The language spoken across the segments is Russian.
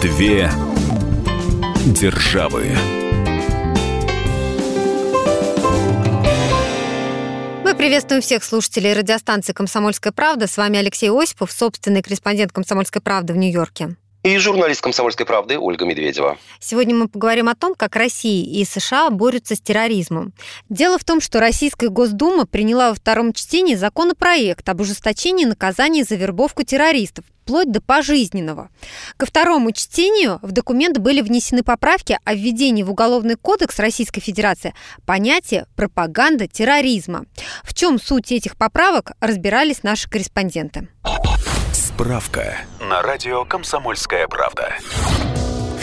Две державы. Мы приветствуем всех слушателей радиостанции «Комсомольская правда». С вами Алексей Осипов, собственный корреспондент «Комсомольской правды» в Нью-Йорке. И журналист «Комсомольской правды» Ольга Медведева. Сегодня мы поговорим о том, как Россия и США борются с терроризмом. Дело в том, что Российская Госдума приняла во втором чтении законопроект об ужесточении наказаний за вербовку террористов, вплоть до пожизненного. Ко второму чтению в документ были внесены поправки о введении в Уголовный кодекс Российской Федерации понятия пропаганда терроризма. В чем суть этих поправок, разбирались наши корреспонденты. Справка на радио «Комсомольская правда».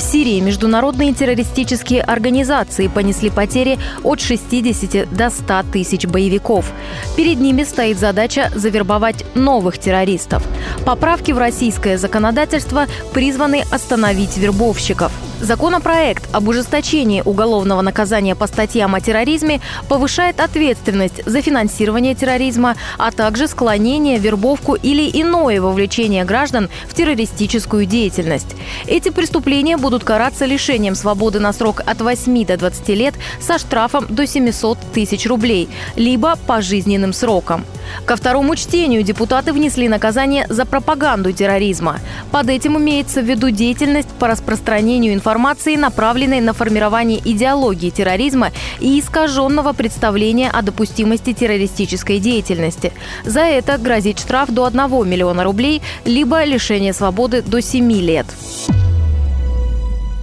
Сирии международные террористические организации понесли потери от 60 до 100 тысяч боевиков. Перед ними стоит задача завербовать новых террористов. Поправки в российское законодательство призваны остановить вербовщиков – Законопроект об ужесточении уголовного наказания по статьям о терроризме повышает ответственность за финансирование терроризма, а также склонение, вербовку или иное вовлечение граждан в террористическую деятельность. Эти преступления будут караться лишением свободы на срок от 8 до 20 лет со штрафом до 700 тысяч рублей, либо пожизненным сроком. Ко второму чтению депутаты внесли наказание за пропаганду терроризма. Под этим имеется в виду деятельность по распространению информации, направленной на формирование идеологии терроризма и искаженного представления о допустимости террористической деятельности. За это грозит штраф до 1 миллиона рублей, либо лишение свободы до 7 лет.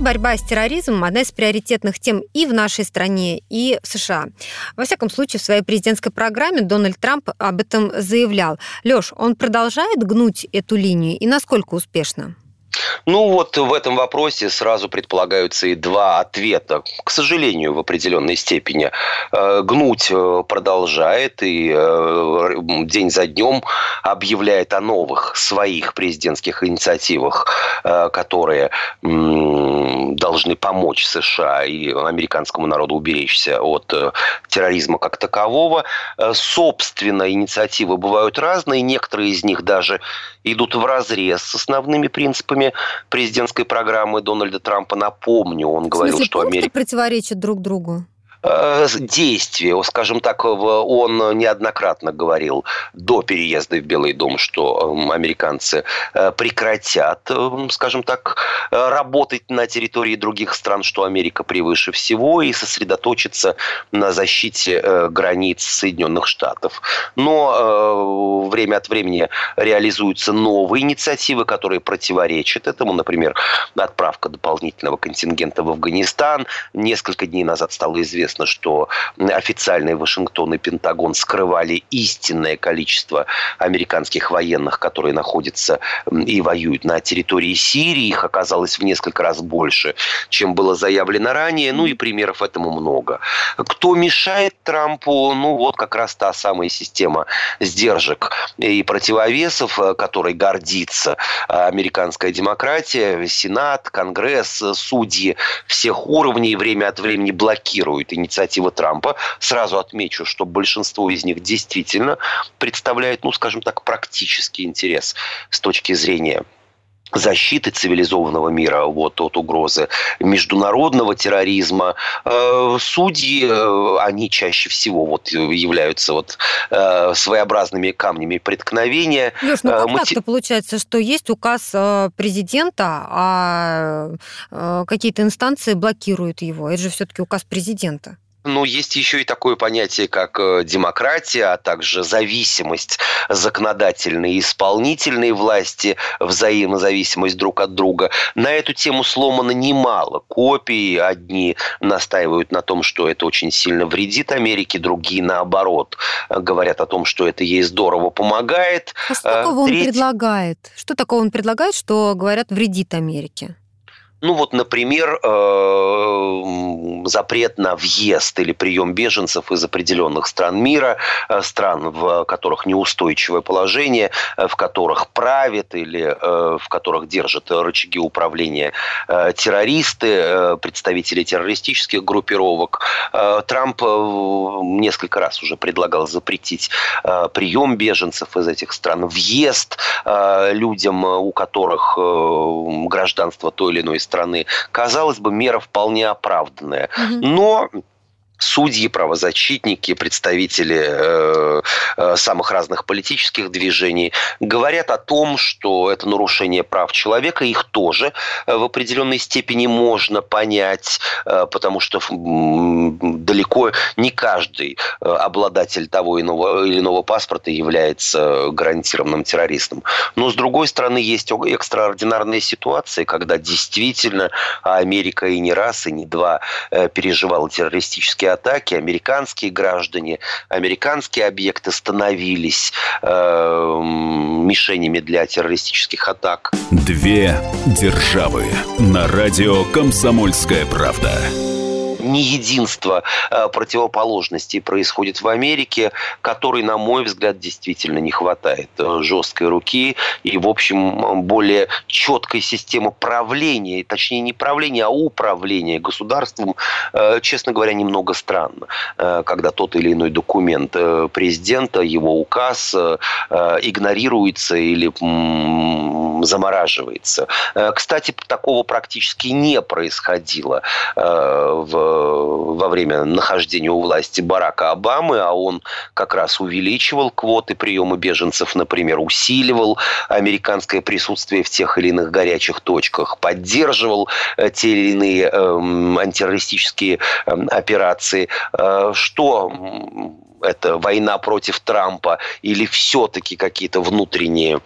Борьба с терроризмом – одна из приоритетных тем и в нашей стране, и в США. Во всяком случае, в своей президентской программе Дональд Трамп об этом заявлял. Лёш, он продолжает гнуть эту линию и насколько успешно? Ну вот в этом вопросе сразу предполагаются и два ответа. К сожалению, в определенной степени. Э, гнуть э, продолжает и э, день за днем объявляет о новых своих президентских инициативах, которые должны помочь США и американскому народу уберечься от терроризма как такового. Собственно, инициативы бывают разные. Некоторые из них даже идут в разрез с основными принципами президентской программы Дональда Трампа. Напомню, он говорил, смысле, что Америка... противоречат друг другу? Э, действия. Скажем так, он неоднократно говорил до переезда в Белый дом, что эм, американцы э, прекратят, эм, скажем так, работать на территории других стран, что Америка превыше всего, и сосредоточиться на защите э, границ Соединенных Штатов. Но время от времени реализуются новые инициативы, которые противоречат этому. Например, отправка дополнительного контингента в Афганистан. Несколько дней назад стало известно, известно, что официальные Вашингтон и Пентагон скрывали истинное количество американских военных, которые находятся и воюют на территории Сирии. Их оказалось в несколько раз больше, чем было заявлено ранее. Ну и примеров этому много. Кто мешает Трампу? Ну вот как раз та самая система сдержек и противовесов, которой гордится американская демократия, Сенат, Конгресс, судьи всех уровней время от времени блокируют инициатива Трампа. Сразу отмечу, что большинство из них действительно представляет, ну, скажем так, практический интерес с точки зрения защиты цивилизованного мира вот, от угрозы международного терроризма. Э, судьи, э, они чаще всего вот являются вот э, своеобразными камнями преткновения. Леш, ну как Мы... так-то получается, что есть указ президента, а какие-то инстанции блокируют его? Это же все-таки указ президента. Ну, есть еще и такое понятие, как э, демократия, а также зависимость законодательной и исполнительной власти, взаимозависимость друг от друга. На эту тему сломано немало копий. Одни настаивают на том, что это очень сильно вредит Америке, другие, наоборот, говорят о том, что это ей здорово помогает. А что такого Треть... он предлагает? Что такого он предлагает, что, говорят, вредит Америке? Ну вот, например, э, запрет на въезд или прием беженцев из определенных стран мира, э, стран, в которых неустойчивое положение, э, в которых правят или в которых держат рычаги управления террористы, представители террористических группировок. Трамп несколько раз уже предлагал запретить прием беженцев из этих стран, въезд людям, у которых гражданство той или иной страны. Казалось бы, мера вполне оправданная. Но судьи, правозащитники, представители э, э, самых разных политических движений говорят о том, что это нарушение прав человека, их тоже э, в определенной степени можно понять, э, потому что далеко не каждый э, обладатель того иного, или иного паспорта является гарантированным террористом. Но, с другой стороны, есть экстраординарные ситуации, когда действительно Америка и не раз, и не два переживала террористические атаки, американские граждане, американские объекты становились э, мишенями для террористических атак. Две державы на радио «Комсомольская правда» не единство э, противоположностей происходит в Америке, которой, на мой взгляд, действительно не хватает э, жесткой руки и, в общем, более четкой системы правления, точнее не правления, а управления государством, э, честно говоря, немного странно, когда тот или иной документ президента, его указ игнорируется или замораживается. Кстати, такого практически не происходило в во время нахождения у власти Барака Обамы, а он как раз увеличивал квоты приема беженцев, например, усиливал американское присутствие в тех или иных горячих точках, поддерживал э, те или иные э, антитеррористические э, операции. Э, что это война против Трампа или все-таки какие-то внутренние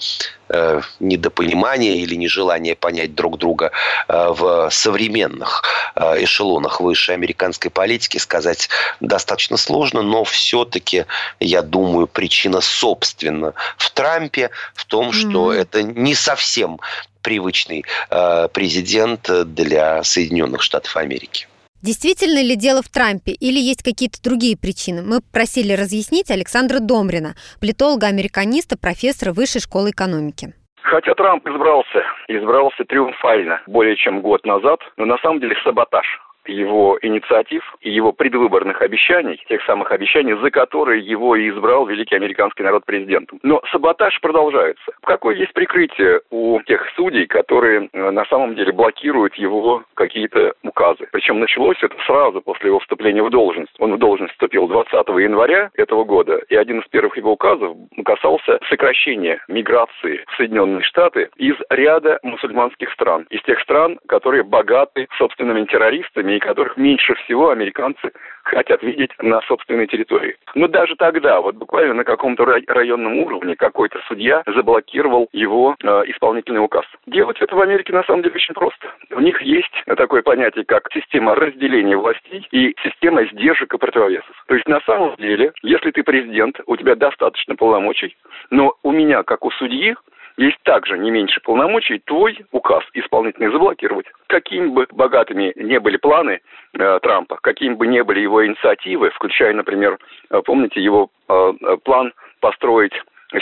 э, недопонимания или нежелание понять друг друга э, в современных э, эшелонах высшей американской политики сказать достаточно сложно, но все-таки, я думаю, причина собственно в Трампе, в том, что mm-hmm. это не совсем привычный э, президент для Соединенных Штатов Америки. Действительно ли дело в Трампе или есть какие-то другие причины? Мы просили разъяснить Александра Домрина, политолога-американиста, профессора Высшей школы экономики. Хотя Трамп избрался, избрался триумфально более чем год назад, но на самом деле саботаж его инициатив и его предвыборных обещаний, тех самых обещаний, за которые его и избрал великий американский народ президентом. Но саботаж продолжается. Какое есть прикрытие у тех судей, которые э, на самом деле блокируют его какие-то указы? Причем началось это сразу после его вступления в должность. Он в должность вступил 20 января этого года, и один из первых его указов касался сокращения миграции в Соединенные Штаты из ряда мусульманских стран, из тех стран, которые богаты собственными террористами и которых меньше всего американцы хотят видеть на собственной территории. Но даже тогда, вот буквально на каком-то районном уровне, какой-то судья заблокировал его э, исполнительный указ. Делать это в Америке на самом деле очень просто. У них есть такое понятие, как система разделения властей и система сдержек и противовесов. То есть на самом деле, если ты президент, у тебя достаточно полномочий, но у меня, как у судьи, есть также не меньше полномочий твой указ исполнительный заблокировать. Какими бы богатыми не были планы э, Трампа, какими бы не были его инициативы, включая, например, э, помните его э, э, план построить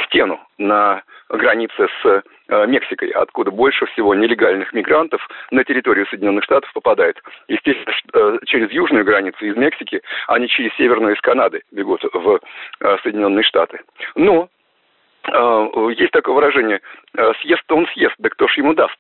стену на границе с э, Мексикой, откуда больше всего нелегальных мигрантов на территорию Соединенных Штатов попадает. Естественно, э, через южную границу из Мексики, а не через северную из Канады бегут в э, Соединенные Штаты. Но есть такое выражение «Э, «съест он съест, да кто ж ему даст».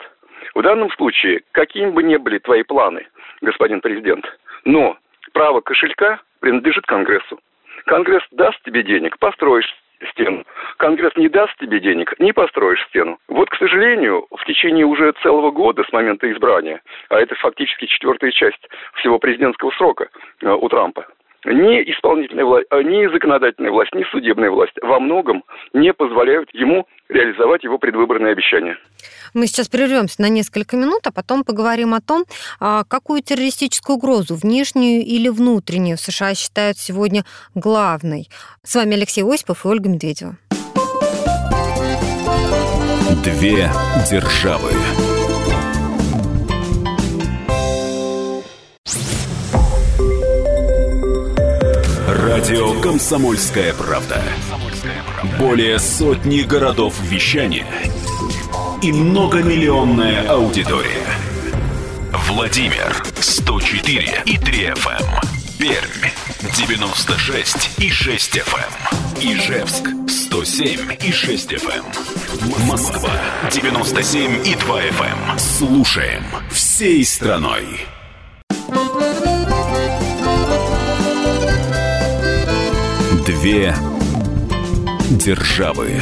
В данном случае, какими бы ни были твои планы, господин президент, но право кошелька принадлежит Конгрессу. Конгресс даст тебе денег, построишь стену. Конгресс не даст тебе денег, не построишь стену. Вот, к сожалению, в течение уже целого года с момента избрания, а это фактически четвертая часть всего президентского срока э, у Трампа, ни исполнительная власть, э, ни законодательная власть, ни судебная власть во многом не позволяют ему реализовать его предвыборные обещания. Мы сейчас прервемся на несколько минут, а потом поговорим о том, а, какую террористическую угрозу, внешнюю или внутреннюю, в США считают сегодня главной. С вами Алексей Осипов и Ольга Медведева. Две державы. Радио «Комсомольская правда». Более сотни городов вещания и многомиллионная аудитория. Владимир 104 и 3 FM. Пермь 96 и 6 FM. Ижевск 107 и 6 FM. Москва 97 и 2 FM. Слушаем всей страной. Две державы.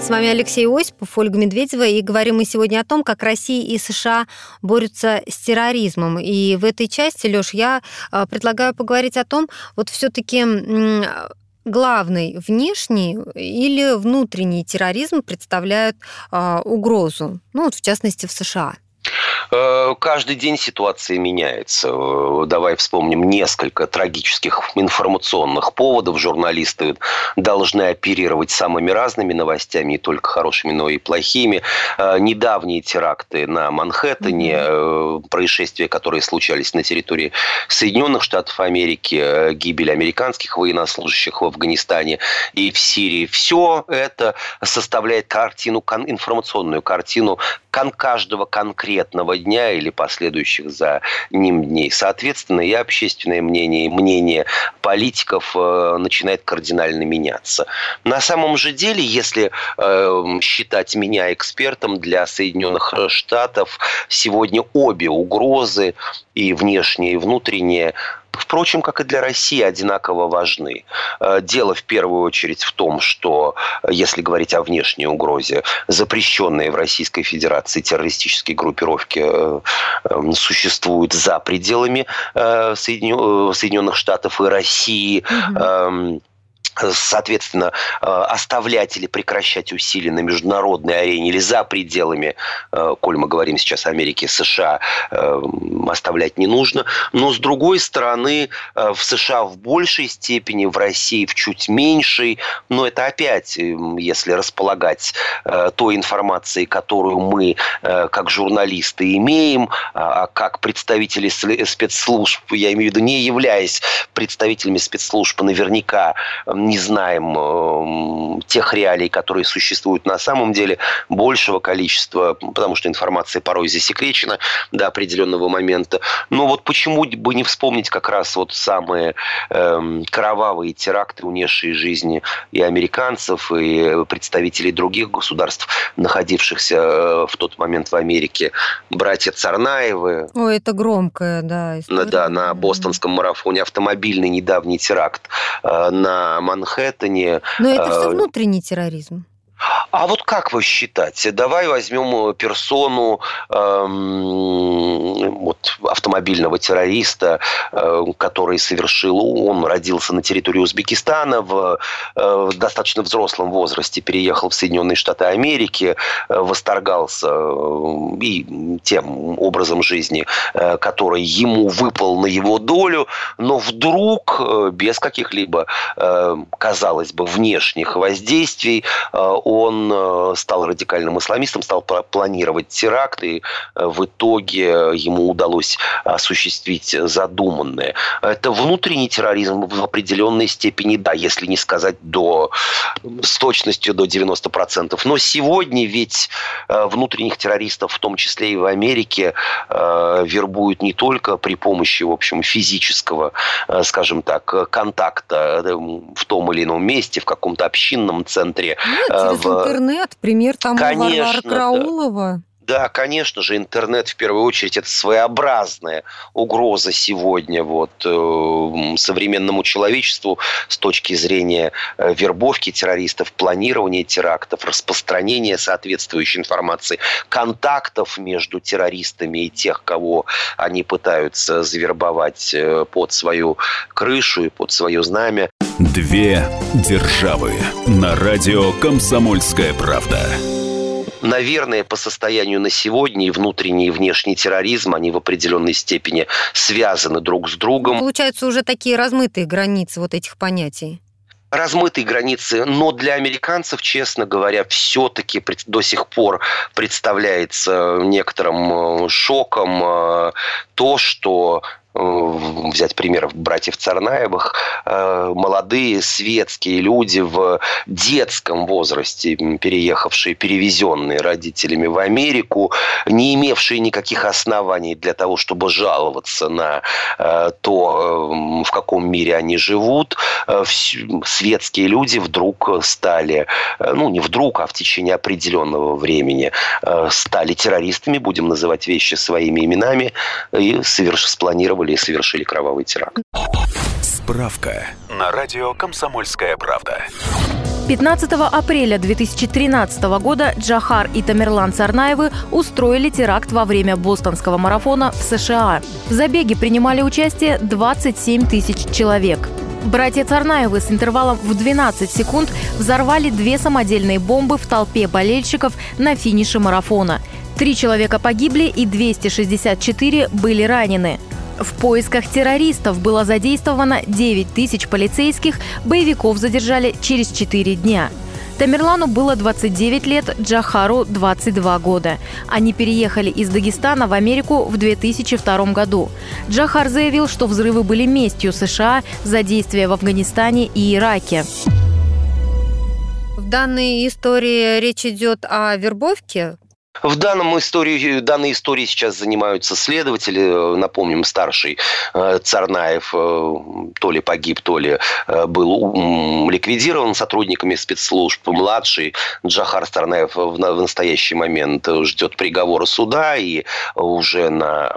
С вами Алексей Осипов, Ольга Медведева, и говорим мы сегодня о том, как Россия и США борются с терроризмом. И в этой части, Лёш, я а, предлагаю поговорить о том, вот все таки главный внешний или внутренний терроризм представляют э, угрозу, ну вот в частности в США. Э, каждый день ситуация меняется. Э, давай вспомним несколько трагических информационных поводов. Журналисты должны оперировать самыми разными новостями, не только хорошими, но и плохими. Э, недавние теракты на Манхэттене, происшествия, которые случались на территории Соединенных Штатов Америки, гибель американских военнослужащих в Афганистане и в Сирии. Все это составляет картину, информационную картину каждого конкретного дня или последующих за ним дней. Соответственно, и общественное мнение, и мнение политиков э, начинает кардинально меняться. На самом же деле, если э, считать меня экспертом для Соединенных Штатов, сегодня обе угрозы, и внешние, и внутренние, впрочем, как и для России, одинаково важны. Э, дело в первую очередь в том, что, э, если говорить о внешней угрозе, запрещенные в Российской Федерации террористические группировки э, существуют за пределами Соединенных Штатов и России. Угу соответственно, э, оставлять или прекращать усилия на международной арене или за пределами, э, коль мы говорим сейчас о Америке, США, э, оставлять не нужно. Но, с другой стороны, в США в большей степени, в России в чуть меньшей. Но это опять, если располагать той информацией, которую мы, как журналисты, имеем, а, а как представители спецслужб, я имею в виду, не являясь представителями спецслужб, наверняка не знаем э, тех реалий, которые существуют на самом деле, большего количества, потому что информация порой засекречена до определенного момента. Но вот почему бы не вспомнить как раз вот самые э, кровавые теракты, унесшие жизни и американцев, и представителей других государств, находившихся э, в тот момент в Америке, братья Царнаевы. Ой, это громкая, да, история. Да, на бостонском марафоне автомобильный недавний теракт э, на Манхэттене. Но это все э, внутренний терроризм. А вот как вы считаете? Давай возьмем персону эм, автомобильного террориста, э, который совершил, он родился на территории Узбекистана в, э, в достаточно взрослом возрасте, переехал в Соединенные Штаты Америки, э, восторгался и тем образом жизни, который ему выпал на его долю, но вдруг без каких-либо, казалось бы, внешних воздействий он стал радикальным исламистом, стал планировать теракты, в итоге ему удалось осуществить задуманное. Это внутренний терроризм в определенной степени, да, если не сказать до, с точностью до 90%. Но сегодня ведь э, внутренних террористов, в том числе и в Америке, вербуют не только при помощи, в общем, физического, скажем так, контакта в том или ином месте, в каком-то общинном центре. Ну, через интернет, пример тому Конечно, Варвара Краулова. Да, конечно же, интернет в первую очередь это своеобразная угроза сегодня вот, э, современному человечеству с точки зрения э, вербовки террористов, планирования терактов, распространения соответствующей информации, контактов между террористами и тех, кого они пытаются завербовать э, под свою крышу и под свое знамя. Две державы на радио «Комсомольская правда» наверное, по состоянию на сегодня и внутренний и внешний терроризм, они в определенной степени связаны друг с другом. Получаются уже такие размытые границы вот этих понятий. размытые границы, но для американцев, честно говоря, все-таки до сих пор представляется некоторым шоком то, что Э, взять примеров братьев Царнаевых, э, молодые светские люди в детском возрасте, переехавшие, перевезенные родителями в Америку, не имевшие никаких оснований для того, чтобы жаловаться на э, то, в каком мире они живут, светские люди вдруг стали, ну не вдруг, а в течение определенного времени стали террористами, будем называть вещи своими именами, и соверш... спланировали и совершили кровавый теракт. Справка на радио «Комсомольская правда». 15 апреля 2013 года Джахар и Тамерлан Царнаевы устроили теракт во время бостонского марафона в США. В забеге принимали участие 27 тысяч человек. Братья Царнаевы с интервалом в 12 секунд взорвали две самодельные бомбы в толпе болельщиков на финише марафона. Три человека погибли и 264 были ранены. В поисках террористов было задействовано 9 тысяч полицейских, боевиков задержали через 4 дня. Тамерлану было 29 лет, Джахару – 22 года. Они переехали из Дагестана в Америку в 2002 году. Джахар заявил, что взрывы были местью США за действия в Афганистане и Ираке. В данной истории речь идет о вербовке в данном истории, данной истории сейчас занимаются следователи. Напомним, старший э, Царнаев э, то ли погиб, то ли э, был ликвидирован сотрудниками спецслужб. Младший Джахар Царнаев в настоящий момент ждет приговора суда, и уже на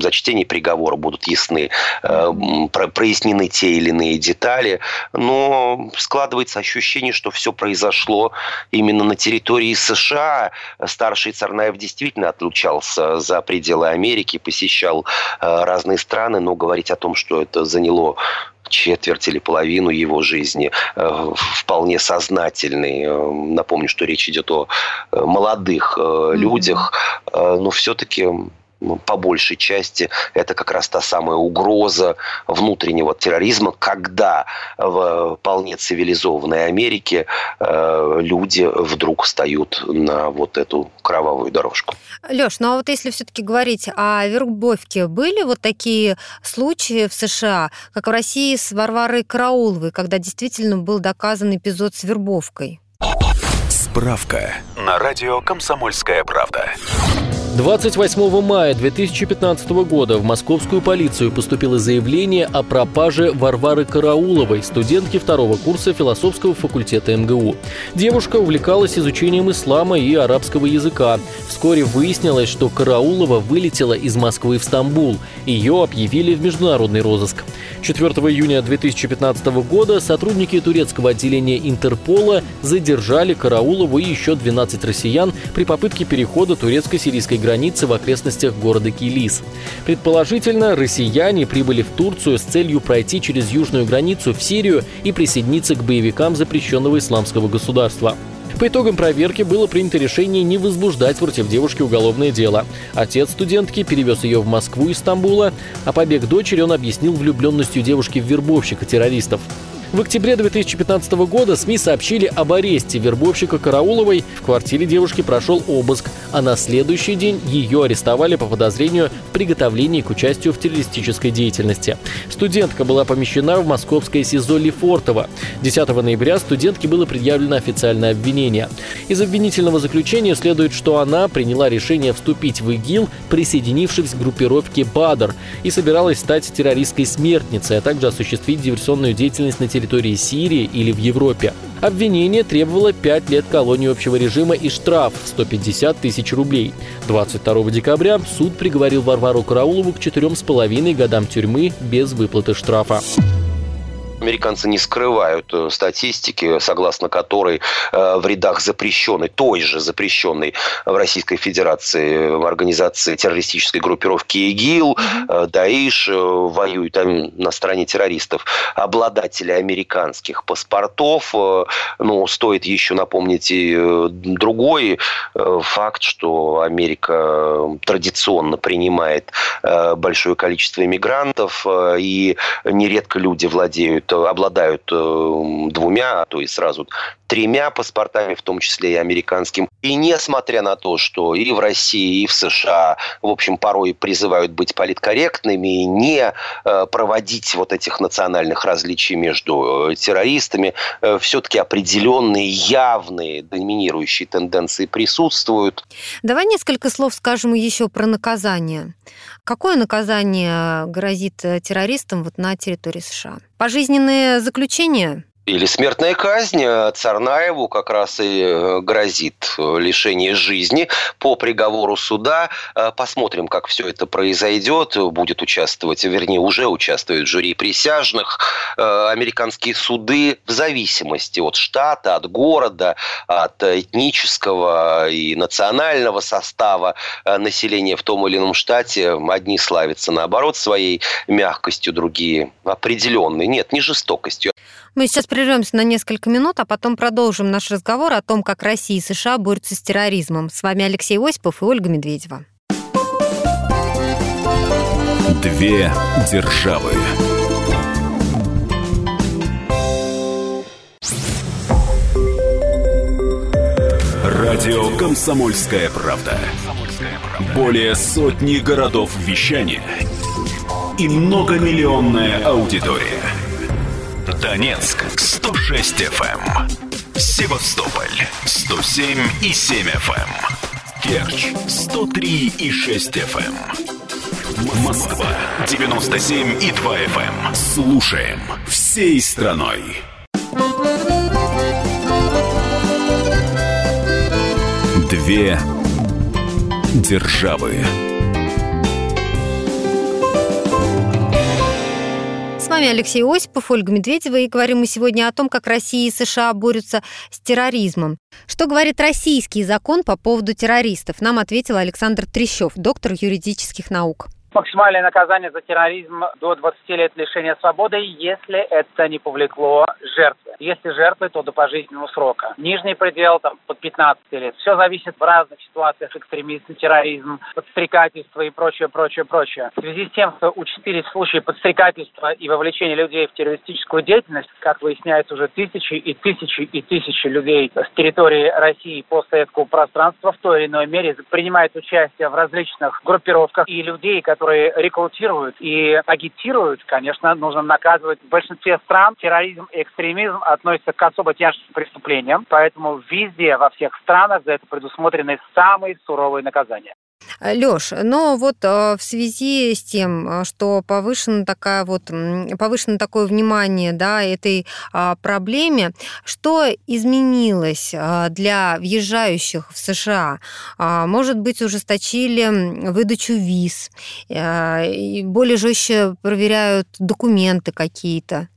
зачтении приговора будут ясны, прояснены те или иные детали. Но складывается ощущение, что все произошло именно на территории США. Старший Царнаев действительно отлучался за пределы Америки, посещал э, разные страны, но говорить о том, что это заняло четверть или половину его жизни, э, вполне сознательный. Э, напомню, что речь идет о молодых людях, но все-таки по большей части это как раз та самая угроза внутреннего терроризма, когда в вполне цивилизованной Америке э, люди вдруг встают на вот эту кровавую дорожку. Леш, ну а вот если все-таки говорить о вербовке, были вот такие случаи в США, как в России с Варварой Карауловой, когда действительно был доказан эпизод с вербовкой? Справка на радио «Комсомольская правда». 28 мая 2015 года в московскую полицию поступило заявление о пропаже Варвары Карауловой, студентки второго курса философского факультета МГУ. Девушка увлекалась изучением ислама и арабского языка. Вскоре выяснилось, что Караулова вылетела из Москвы в Стамбул. Ее объявили в международный розыск. 4 июня 2015 года сотрудники турецкого отделения Интерпола задержали Караулову и еще 12 россиян при попытке перехода турецко-сирийской границы в окрестностях города Килис. Предположительно, россияне прибыли в Турцию с целью пройти через южную границу в Сирию и присоединиться к боевикам запрещенного исламского государства. По итогам проверки было принято решение не возбуждать против девушки уголовное дело. Отец студентки перевез ее в Москву из Стамбула, а побег дочери он объяснил влюбленностью девушки в вербовщика террористов. В октябре 2015 года СМИ сообщили об аресте вербовщика Карауловой. В квартире девушки прошел обыск, а на следующий день ее арестовали по подозрению в приготовлении к участию в террористической деятельности. Студентка была помещена в московское СИЗО Лефортово. 10 ноября студентке было предъявлено официальное обвинение. Из обвинительного заключения следует, что она приняла решение вступить в ИГИЛ, присоединившись к группировке БАДР, и собиралась стать террористской смертницей, а также осуществить диверсионную деятельность на территории территории Сирии или в Европе. Обвинение требовало 5 лет колонии общего режима и штраф в 150 тысяч рублей. 22 декабря суд приговорил Варвару Караулову к 4,5 годам тюрьмы без выплаты штрафа. Американцы не скрывают э, статистики, согласно которой э, в рядах запрещенной, той же запрещенной в Российской Федерации в организации террористической группировки ИГИЛ. Даиш воюют на стороне террористов, обладатели американских паспортов. Ну, стоит еще напомнить и другой факт, что Америка традиционно принимает большое количество иммигрантов, и нередко люди владеют обладают двумя, а то и сразу тремя паспортами, в том числе и американским. И несмотря на то, что и в России, и в США, в общем, порой призывают быть политкорректными и не э, проводить вот этих национальных различий между э, террористами, э, все-таки определенные, явные, доминирующие тенденции присутствуют. Давай несколько слов скажем еще про наказание. Какое наказание грозит террористам вот на территории США? Пожизненное заключение? Или смертная казнь э, Царнаеву как раз и э, грозит э, лишение жизни по приговору суда. Посмотрим, как все это произойдет. Будет участвовать, вернее, уже участвует в жюри присяжных. Американские суды в зависимости от штата, от города, от этнического и национального состава населения в том или ином штате. Одни славятся, наоборот, своей мягкостью, другие определенной. Нет, не жестокостью. Мы сейчас прервемся на несколько минут, а потом продолжим наш разговор о том, как Россия и США борются с терроризмом. С вами Алексей Осипов и Ольга Медведева. Две державы. Радио «Комсомольская правда». Более сотни городов вещания и многомиллионная аудитория – Донецк 106 FM. Севастополь 107 и 7 FM. Керчь 103 и 6 FM. Москва 97 и 2 FM. Слушаем всей страной. Две державы. Вами Алексей Осипов, Ольга Медведева, и говорим мы сегодня о том, как Россия и США борются с терроризмом. Что говорит российский закон по поводу террористов? Нам ответил Александр Трещев, доктор юридических наук. Максимальное наказание за терроризм до 20 лет лишения свободы, если это не повлекло жертвы. Если жертвы, то до пожизненного срока. Нижний предел там под 15 лет. Все зависит в разных ситуациях. Экстремизм, терроризм, подстрекательство и прочее, прочее, прочее. В связи с тем, что участились случаи подстрекательства и вовлечения людей в террористическую деятельность, как выясняется, уже тысячи и тысячи и тысячи людей с территории России постсоветского пространства в той или иной мере принимают участие в различных группировках и людей, которые которые рекрутируют и агитируют, конечно, нужно наказывать. В большинстве стран терроризм и экстремизм относятся к особо тяжким преступлениям, поэтому везде, во всех странах за это предусмотрены самые суровые наказания. Лёш, но вот э, в связи с тем, э, что повышено, такая вот, повышено такое внимание да, этой а, проблеме, что изменилось а, для въезжающих в США? А, может быть, ужесточили выдачу виз, более жестче проверяют документы какие-то?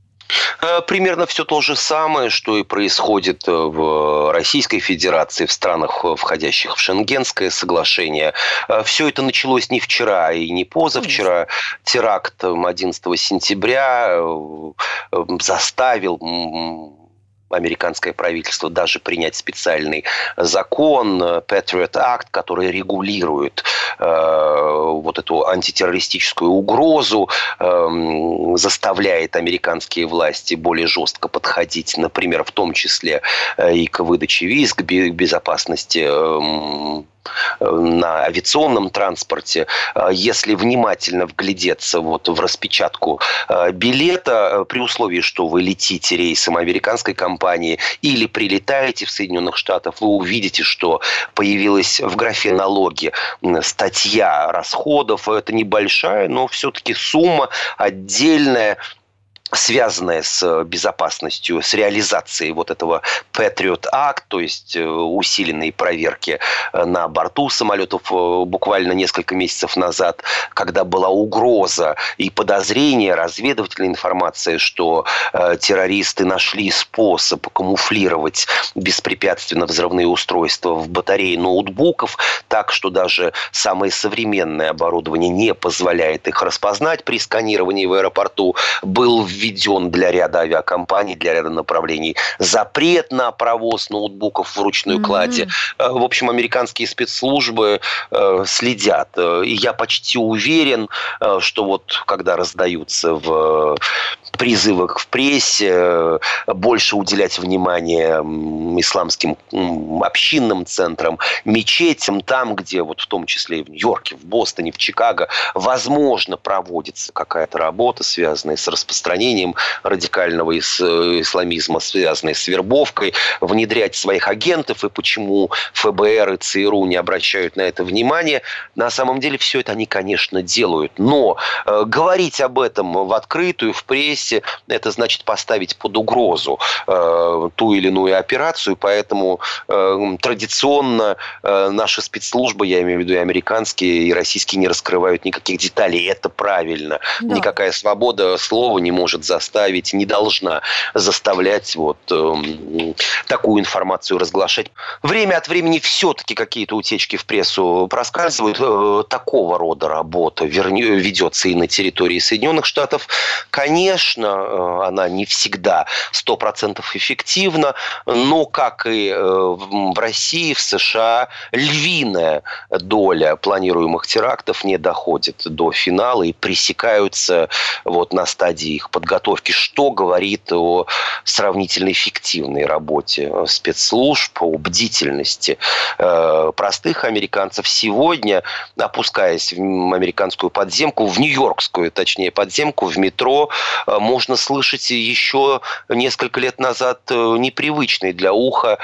Э, примерно все то же самое, что и происходит э, в Российской Федерации, в странах, э, входящих в Шенгенское соглашение. Все это началось не вчера и не позавчера. Теракт 11 сентября заставил американское правительство даже принять специальный закон Patriot Act, который регулирует э, вот эту антитеррористическую угрозу, э, заставляет американские власти более жестко подходить, например, в том числе э, и к выдаче виз, к безопасности э, на авиационном транспорте, э, если внимательно вглядеться вот в распечатку э, билета, э, при условии, что вы летите рейсом американской компании или прилетаете в Соединенных Штатах, вы увидите, что появилась в графе налоги статья расходов. Это небольшая, но все-таки сумма отдельная связанная с э, безопасностью, с реализацией вот этого Patriot Act, то есть э, усиленной проверки э, на борту самолетов буквально несколько месяцев назад, когда была угроза и подозрение, разведывательная информация, что террористы нашли способ камуфлировать беспрепятственно взрывные устройства в батарее ноутбуков, так что даже самое современное оборудование не позволяет их распознать при сканировании в аэропорту, был введен для ряда авиакомпаний, для ряда направлений запрет на провоз ноутбуков в ручной mm-hmm. кладе. Э, в общем, американские спецслужбы э, следят. Э, и я почти уверен, что вот когда раздаются в призывах в прессе, больше уделять внимание исламским общинным центрам, мечетям, там, где вот в том числе и в Нью-Йорке, в Бостоне, в Чикаго, возможно, проводится какая-то работа, связанная с распространением радикального исламизма, связанная с вербовкой, внедрять своих агентов, и почему ФБР и ЦРУ не обращают на это внимания. На самом деле все это они, конечно, делают. Но э, говорить об этом в открытую, в прессе, это значит поставить под угрозу э, ту или иную операцию. Поэтому э, традиционно э, наши спецслужбы, я имею в виду и американские, и российские, не раскрывают никаких деталей. Это правильно. Да. Никакая свобода слова не может заставить, не должна заставлять вот э, такую информацию разглашать. Время от времени все-таки какие-то утечки в прессу проскальзывают. Э, такого рода работа ведется и на территории Соединенных Штатов. Конечно, э, она не всегда 100% эффективна, но, как и э, в России, в США, львиная доля планируемых терактов не доходит до финала и пресекаются вот на стадии их подготовки, что говорит о сравнительно эффективной работе спецслужб, о бдительности э, простых американцев. Сегодня, опускаясь в американскую подземку, в нью-йоркскую, точнее, подземку, в метро, э, можно слышать еще несколько лет назад э, непривычные для уха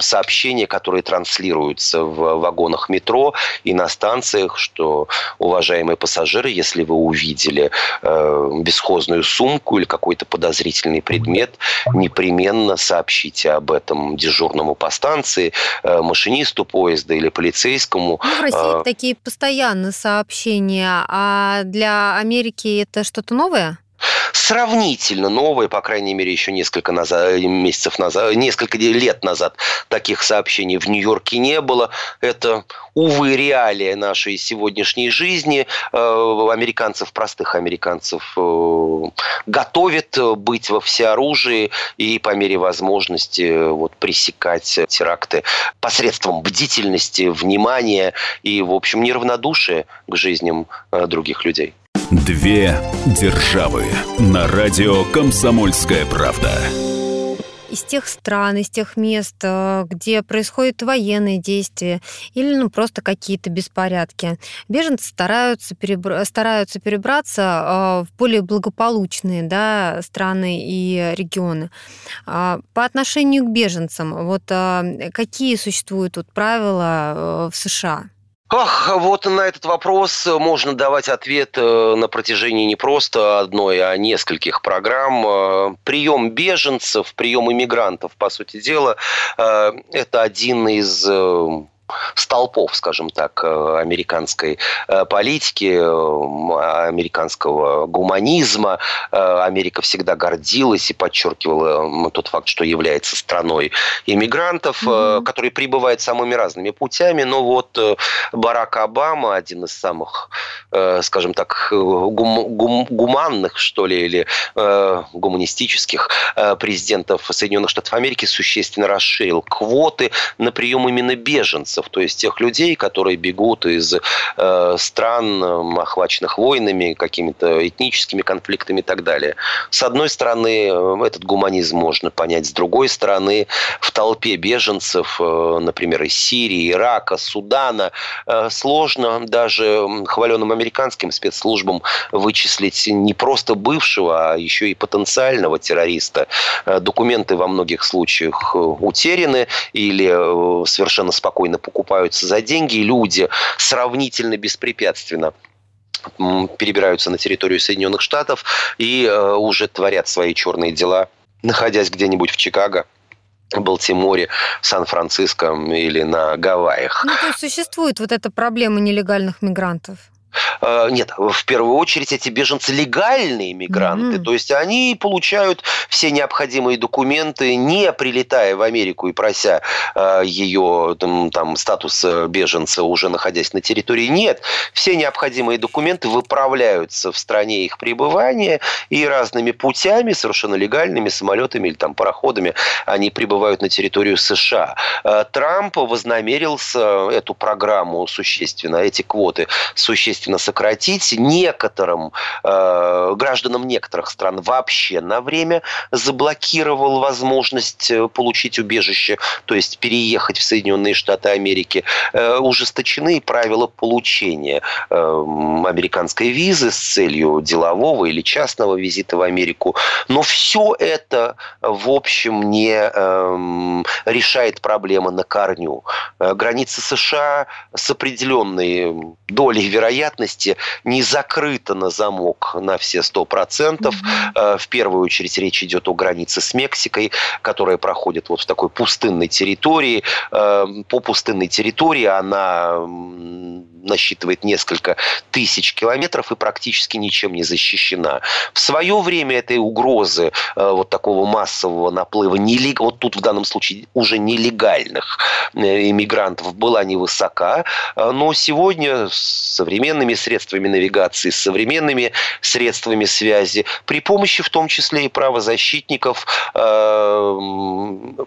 сообщения, которые транслируются в вагонах метро и на станциях, что, уважаемые пассажиры, если вы увидели бесхозную сумку или какой-то подозрительный предмет, непременно сообщите об этом дежурному по станции, э, машинисту поезда или полицейскому. Ну, в России а... такие постоянные сообщения, а для Америки это что-то новое? Сравнительно новые, по крайней мере, еще несколько назад, э, месяцев назад, несколько лет назад таких сообщений в Нью-Йорке не было. Это, увы, реалия нашей сегодняшней жизни. Э, американцев, простых американцев, э, готовят быть во всеоружии и по мере возможности вот, пресекать теракты посредством бдительности, внимания и, в общем, неравнодушия к жизням других людей. Две державы на радио «Комсомольская правда» из тех стран, из тех мест, э, где происходят военные действия или ну, просто какие-то беспорядки. Беженцы стараются, перебра- стараются перебраться э, в более благополучные да, страны и регионы. А, по отношению к беженцам, вот э, какие существуют тут правила в США? Ах, вот на этот вопрос можно давать ответ э, на протяжении не просто одной, а нескольких программ. Э, прием беженцев, прием иммигрантов, по сути дела, э, это один из столпов, скажем так, э, американской э, политики, э, американского гуманизма. Америка всегда гордилась и подчеркивала тот факт, что является страной иммигрантов, mm-hmm. которые прибывают самыми разными путями. Но вот Барак Обама, один из самых, скажем так, гум- гум- гуманных, что ли, или гуманистических президентов Соединенных Штатов Америки, существенно расширил квоты на прием именно беженцев беженцев, то есть тех людей, которые бегут из э, стран, охваченных войнами, какими-то этническими конфликтами и так далее. С одной стороны, э, этот гуманизм можно понять, с другой стороны, в толпе беженцев, э, например, из Сирии, Ирака, Судана, э, сложно даже хваленным американским спецслужбам вычислить не просто бывшего, а еще и потенциального террориста. Э, документы во многих случаях э, утеряны или совершенно спокойно покупаются за деньги, люди сравнительно беспрепятственно перебираются на территорию Соединенных Штатов и э, уже творят свои черные дела, находясь где-нибудь в Чикаго, Балтиморе, Сан-Франциско или на Гавайях. Ну, то есть существует вот эта проблема нелегальных мигрантов? Э, нет, в первую очередь эти беженцы легальные мигранты, mm-hmm. то есть они получают все необходимые документы, не прилетая в Америку и прося э, ее там, там статус беженца, уже находясь на территории. Нет, все необходимые документы выправляются в стране их пребывания и разными путями, совершенно легальными, самолетами или там пароходами, они прибывают на территорию США. Э, Трамп вознамерился эту программу существенно, эти квоты существенно существенно сократить. Некоторым э, гражданам некоторых стран вообще на время заблокировал возможность э, получить убежище, то есть переехать в Соединенные Штаты Америки. Э, ужесточены правила получения э, американской визы с целью делового или частного визита в Америку. Но все это, в общем, не э, решает проблемы на корню. Э, границы США с определенной долей вероятности не закрыта на замок на все сто процентов. Mm-hmm. В первую очередь речь идет о границе с Мексикой, которая проходит вот в такой пустынной территории. Э, по пустынной территории она насчитывает несколько тысяч километров и практически ничем не защищена. В свое время этой угрозы э, вот такого массового наплыва, нелег... вот тут в данном случае уже нелегальных иммигрантов была невысока, но сегодня с современными средствами навигации, с современными средствами связи, при помощи в том числе и правозащитников э,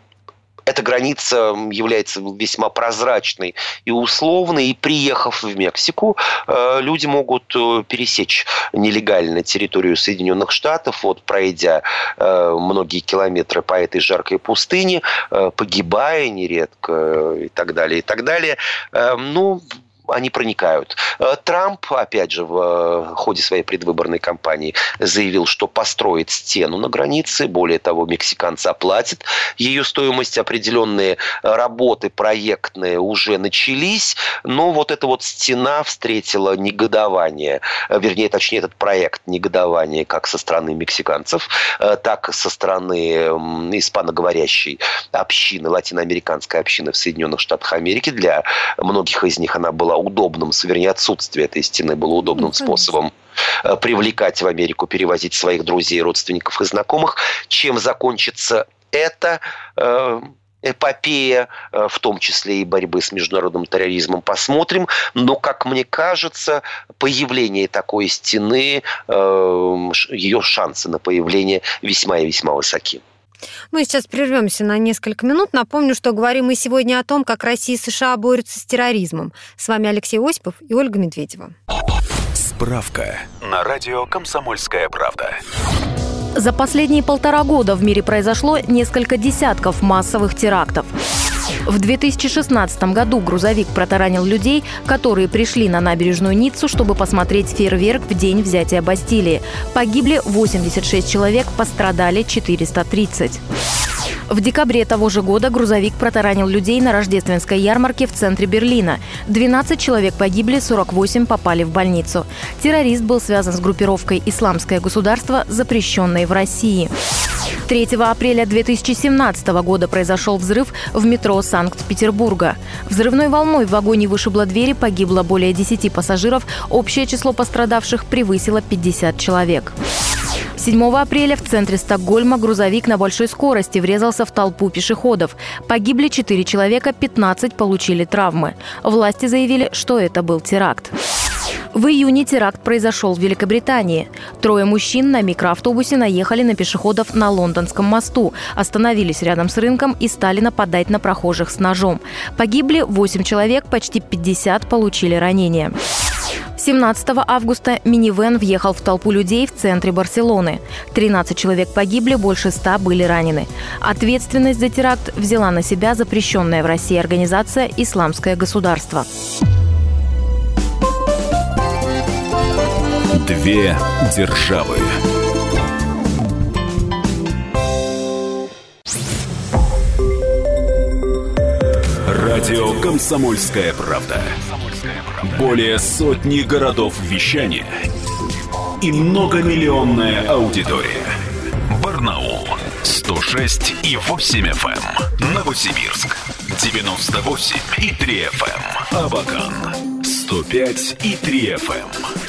эта граница является весьма прозрачной и условной. И приехав в Мексику, э, люди могут э, пересечь нелегально территорию Соединенных Штатов, вот пройдя многие километры по этой жаркой пустыне, погибая нередко и так далее, и так далее. Ну, они проникают. Э, Трамп, опять же, в э, ходе своей предвыборной кампании заявил, что построит стену на границе. Более того, мексиканцы оплатят ее стоимость. Определенные работы проектные уже начались. Но вот эта вот стена встретила негодование. Э, вернее, точнее, этот проект негодование как со стороны мексиканцев, так и со стороны испаноговорящей общины, латиноамериканской общины в Соединенных Штатах Америки. Для многих из них она была удобным, вернее, отсутствие этой стены было удобным ну, способом э, привлекать в Америку, перевозить своих друзей, родственников и знакомых. Чем закончится это? Э, эпопея, э, в том числе и борьбы с международным терроризмом, посмотрим. Но, как мне кажется, появление такой стены, ее шансы на появление весьма и весьма высоки. Мы сейчас прервемся на несколько минут. Напомню, что говорим мы сегодня о том, как Россия и США борются с терроризмом. С вами Алексей Осипов и Ольга Медведева. Справка на радио «Комсомольская правда». За последние полтора года в мире произошло несколько десятков массовых терактов. В 2016 году грузовик протаранил людей, которые пришли на набережную Ниццу, чтобы посмотреть фейерверк в день взятия Бастилии. Погибли 86 человек, пострадали 430. В декабре того же года грузовик протаранил людей на рождественской ярмарке в центре Берлина. 12 человек погибли, 48 попали в больницу. Террорист был связан с группировкой «Исламское государство», запрещенной в России. 3 апреля 2017 года произошел взрыв в метро Санкт-Петербурга. Взрывной волной в вагоне вышибло двери, погибло более 10 пассажиров, общее число пострадавших превысило 50 человек. 7 апреля в центре Стокгольма грузовик на большой скорости врезался в толпу пешеходов. Погибли 4 человека, 15 получили травмы. Власти заявили, что это был теракт. В июне теракт произошел в Великобритании. Трое мужчин на микроавтобусе наехали на пешеходов на Лондонском мосту, остановились рядом с рынком и стали нападать на прохожих с ножом. Погибли 8 человек, почти 50 получили ранения. 17 августа минивэн въехал в толпу людей в центре Барселоны. 13 человек погибли, больше 100 были ранены. Ответственность за теракт взяла на себя запрещенная в России организация «Исламское государство». Две державы. Радио «Комсомольская правда». Более сотни городов вещания и многомиллионная аудитория. Барнаул 106 и 8 FM. Эм. Новосибирск 98 и 3 FM. Эм. Абакан 105 и 3 FM.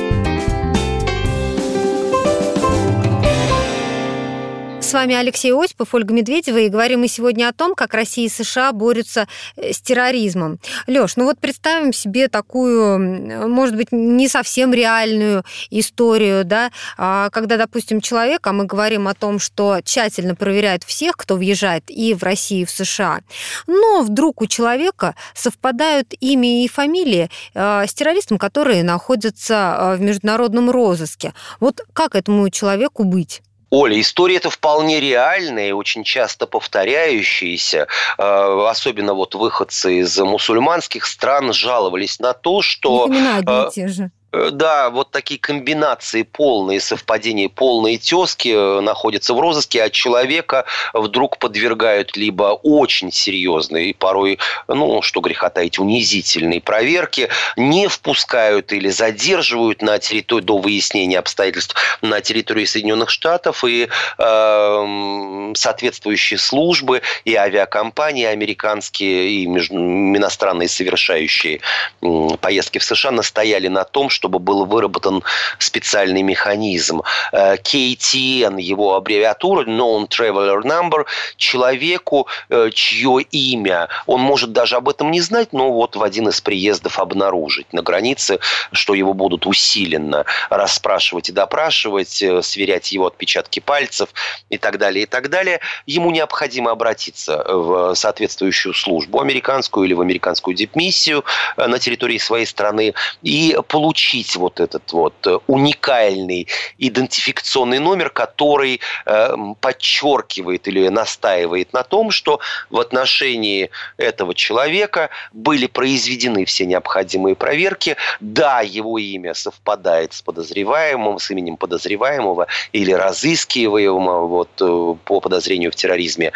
С вами Алексей Осипов, Ольга Медведева, и говорим мы сегодня о том, как Россия и США борются э, с терроризмом. Лёш, ну вот представим себе такую, может быть, не совсем реальную историю, да, а, когда, допустим, человек, а мы говорим о том, что тщательно проверяют всех, кто въезжает и в Россию, и в США, но вдруг у человека совпадают имя и фамилии э, с террористом, которые находятся э, в международном розыске. Вот как этому человеку быть? Оля, история это вполне реальная и очень часто повторяющаяся. Э, особенно вот выходцы из мусульманских стран жаловались на то, что... Именно одни и те же Э, да, вот такие комбинации полные совпадения, полные тески э, находятся в розыске, а человека вдруг подвергают либо очень серьезной и порой, ну, что греха таить, унизительной проверки, не впускают или задерживают на территории до выяснения обстоятельств на территории Соединенных Штатов и э, соответствующие службы и авиакомпании американские и иностранные совершающие э, поездки в США настояли на том, что чтобы был выработан специальный механизм. Э, KTN, его аббревиатура, Known Traveler Number, человеку, э, чье имя, он может даже об этом не знать, но вот в один из приездов обнаружить на границе, что его будут усиленно расспрашивать и допрашивать, э, сверять его отпечатки пальцев и так далее, и так далее. Ему необходимо обратиться в соответствующую службу, американскую или в американскую дипмиссию на территории своей страны и получить получить вот этот вот э, уникальный идентификационный номер, который э, подчеркивает или настаивает на том, что в отношении этого человека были произведены все необходимые проверки. Да, его имя совпадает с подозреваемым, с именем подозреваемого или разыскиваемого вот, э, по подозрению в терроризме.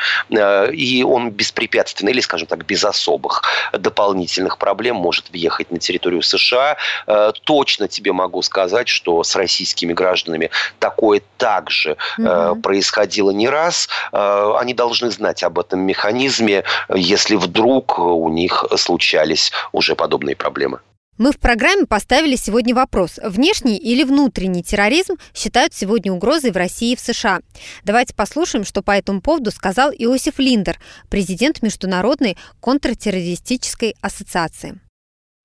И он беспрепятственно или, скажем так, без особых дополнительных проблем может въехать на территорию США. То, точно тебе могу сказать, что с российскими гражданами такое также угу. э, происходило не раз. Э, они должны знать об этом механизме, если вдруг у них случались уже подобные проблемы. Мы в программе поставили сегодня вопрос, внешний или внутренний терроризм считают сегодня угрозой в России и в США. Давайте послушаем, что по этому поводу сказал Иосиф Линдер, президент Международной контртеррористической ассоциации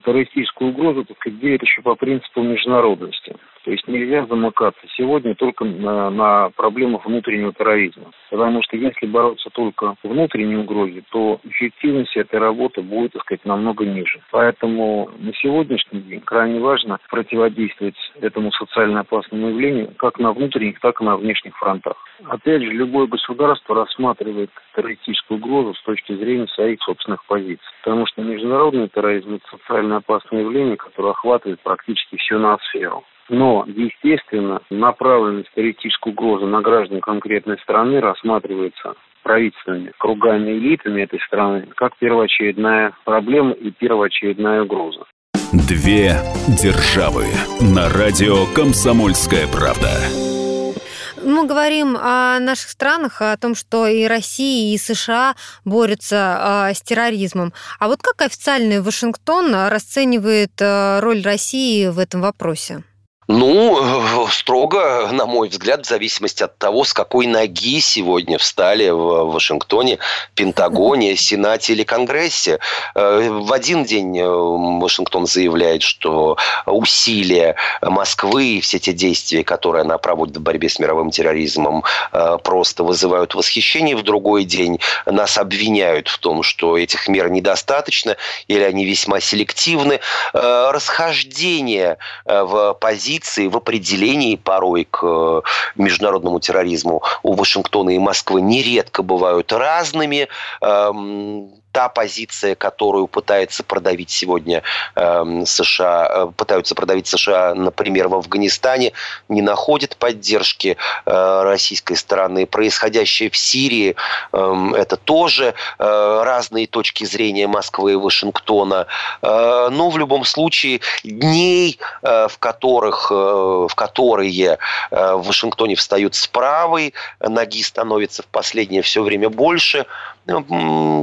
террористическую угрозу, так сказать, делят еще по принципу международности. То есть нельзя замыкаться сегодня только на, на проблемах внутреннего терроризма. Потому что если бороться только внутренней угрозе, то эффективность этой работы будет, так сказать, намного ниже. Поэтому на сегодняшний день крайне важно противодействовать этому социально опасному явлению как на внутренних, так и на внешних фронтах. Опять же, любое государство рассматривает террористическую угрозу с точки зрения своих собственных позиций. Потому что международный терроризм – это социально опасное явление, которое охватывает практически всю ноосферу. Но, естественно, направленность террористической угрозы на граждан конкретной страны рассматривается правительственными кругами элитами этой страны как первоочередная проблема и первоочередная угроза. Две державы на радио «Комсомольская правда». Мы говорим о наших странах, о том, что и Россия, и США борются э, с терроризмом. А вот как официальный Вашингтон расценивает э, роль России в этом вопросе? Ну, строго, на мой взгляд, в зависимости от того, с какой ноги сегодня встали в Вашингтоне, Пентагоне, Сенате или Конгрессе. Э, в один день э, Вашингтон заявляет, что усилия Москвы и все те действия, которые она проводит в борьбе с мировым терроризмом, э, просто вызывают восхищение. В другой день нас обвиняют в том, что этих мер недостаточно или они весьма селективны. Расхождение в позиции позиции в определении порой к э, международному терроризму у Вашингтона и Москвы нередко бывают разными. Эм, та позиция, которую пытается продавить сегодня эм, США, э, пытаются продавить США, например, в Афганистане, не находит поддержки э, российской стороны. Происходящее в Сирии э, это тоже э, разные точки зрения Москвы и Вашингтона. Э, но в любом случае дней, э, в которых, э, в которые э, в Вашингтоне встают с правой ноги, становится в последнее все время больше.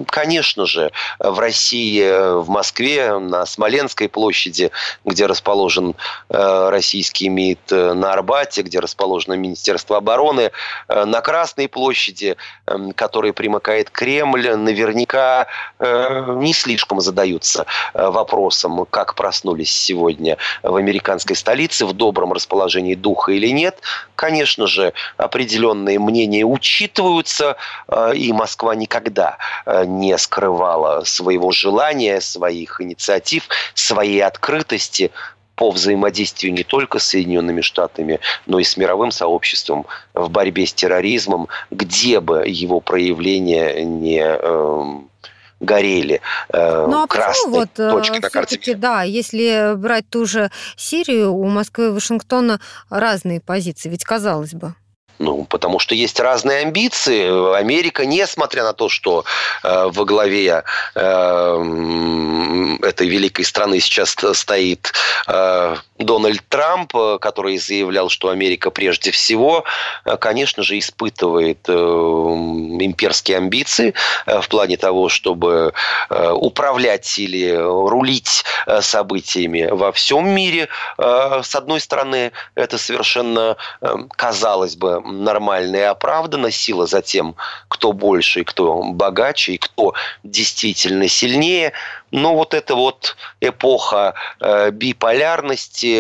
Конечно, конечно же, в России, в Москве, на Смоленской площади, где расположен российский МИД, на Арбате, где расположено Министерство обороны, на Красной площади, эм, которой примыкает Кремль, наверняка не слишком задаются вопросом, как проснулись сегодня в американской столице, в добром расположении духа или нет. Конечно же, определенные мнения учитываются, э, и Москва никогда э, не скрывала своего желания, своих инициатив, своей открытости по взаимодействию не только с Соединенными Штатами, но и с мировым сообществом в борьбе с терроризмом, где бы его проявление не эм, горели э, ну, а красной вот, э, на карте. Да, если брать ту же Сирию, у Москвы и Вашингтона разные позиции, ведь казалось бы. Ну, потому что есть разные амбиции. Америка, несмотря на то, что э, во главе э, этой великой страны сейчас стоит э, Дональд Трамп, э, который заявлял, что Америка прежде всего, э, конечно же, испытывает э, имперские амбиции в плане того, чтобы управлять или рулить событиями во всем мире. С одной стороны, это совершенно, казалось бы, нормально и оправданно. Сила за тем, кто больше и кто богаче, и кто действительно сильнее. Но вот эта вот эпоха биполярности,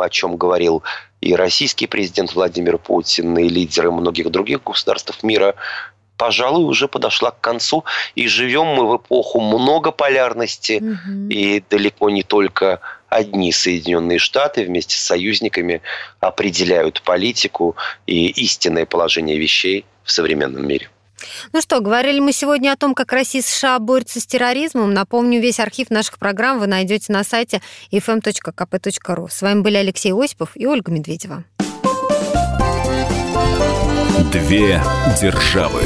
о чем говорил и российский президент Владимир Путин, и лидеры многих других государств мира, пожалуй, уже подошла к концу. И живем мы в эпоху многополярности, угу. и далеко не только одни Соединенные Штаты вместе с союзниками определяют политику и истинное положение вещей в современном мире. Ну что, говорили мы сегодня о том, как Россия и США борются с терроризмом. Напомню, весь архив наших программ вы найдете на сайте fm.kp.ru. С вами были Алексей Осипов и Ольга Медведева. Две державы.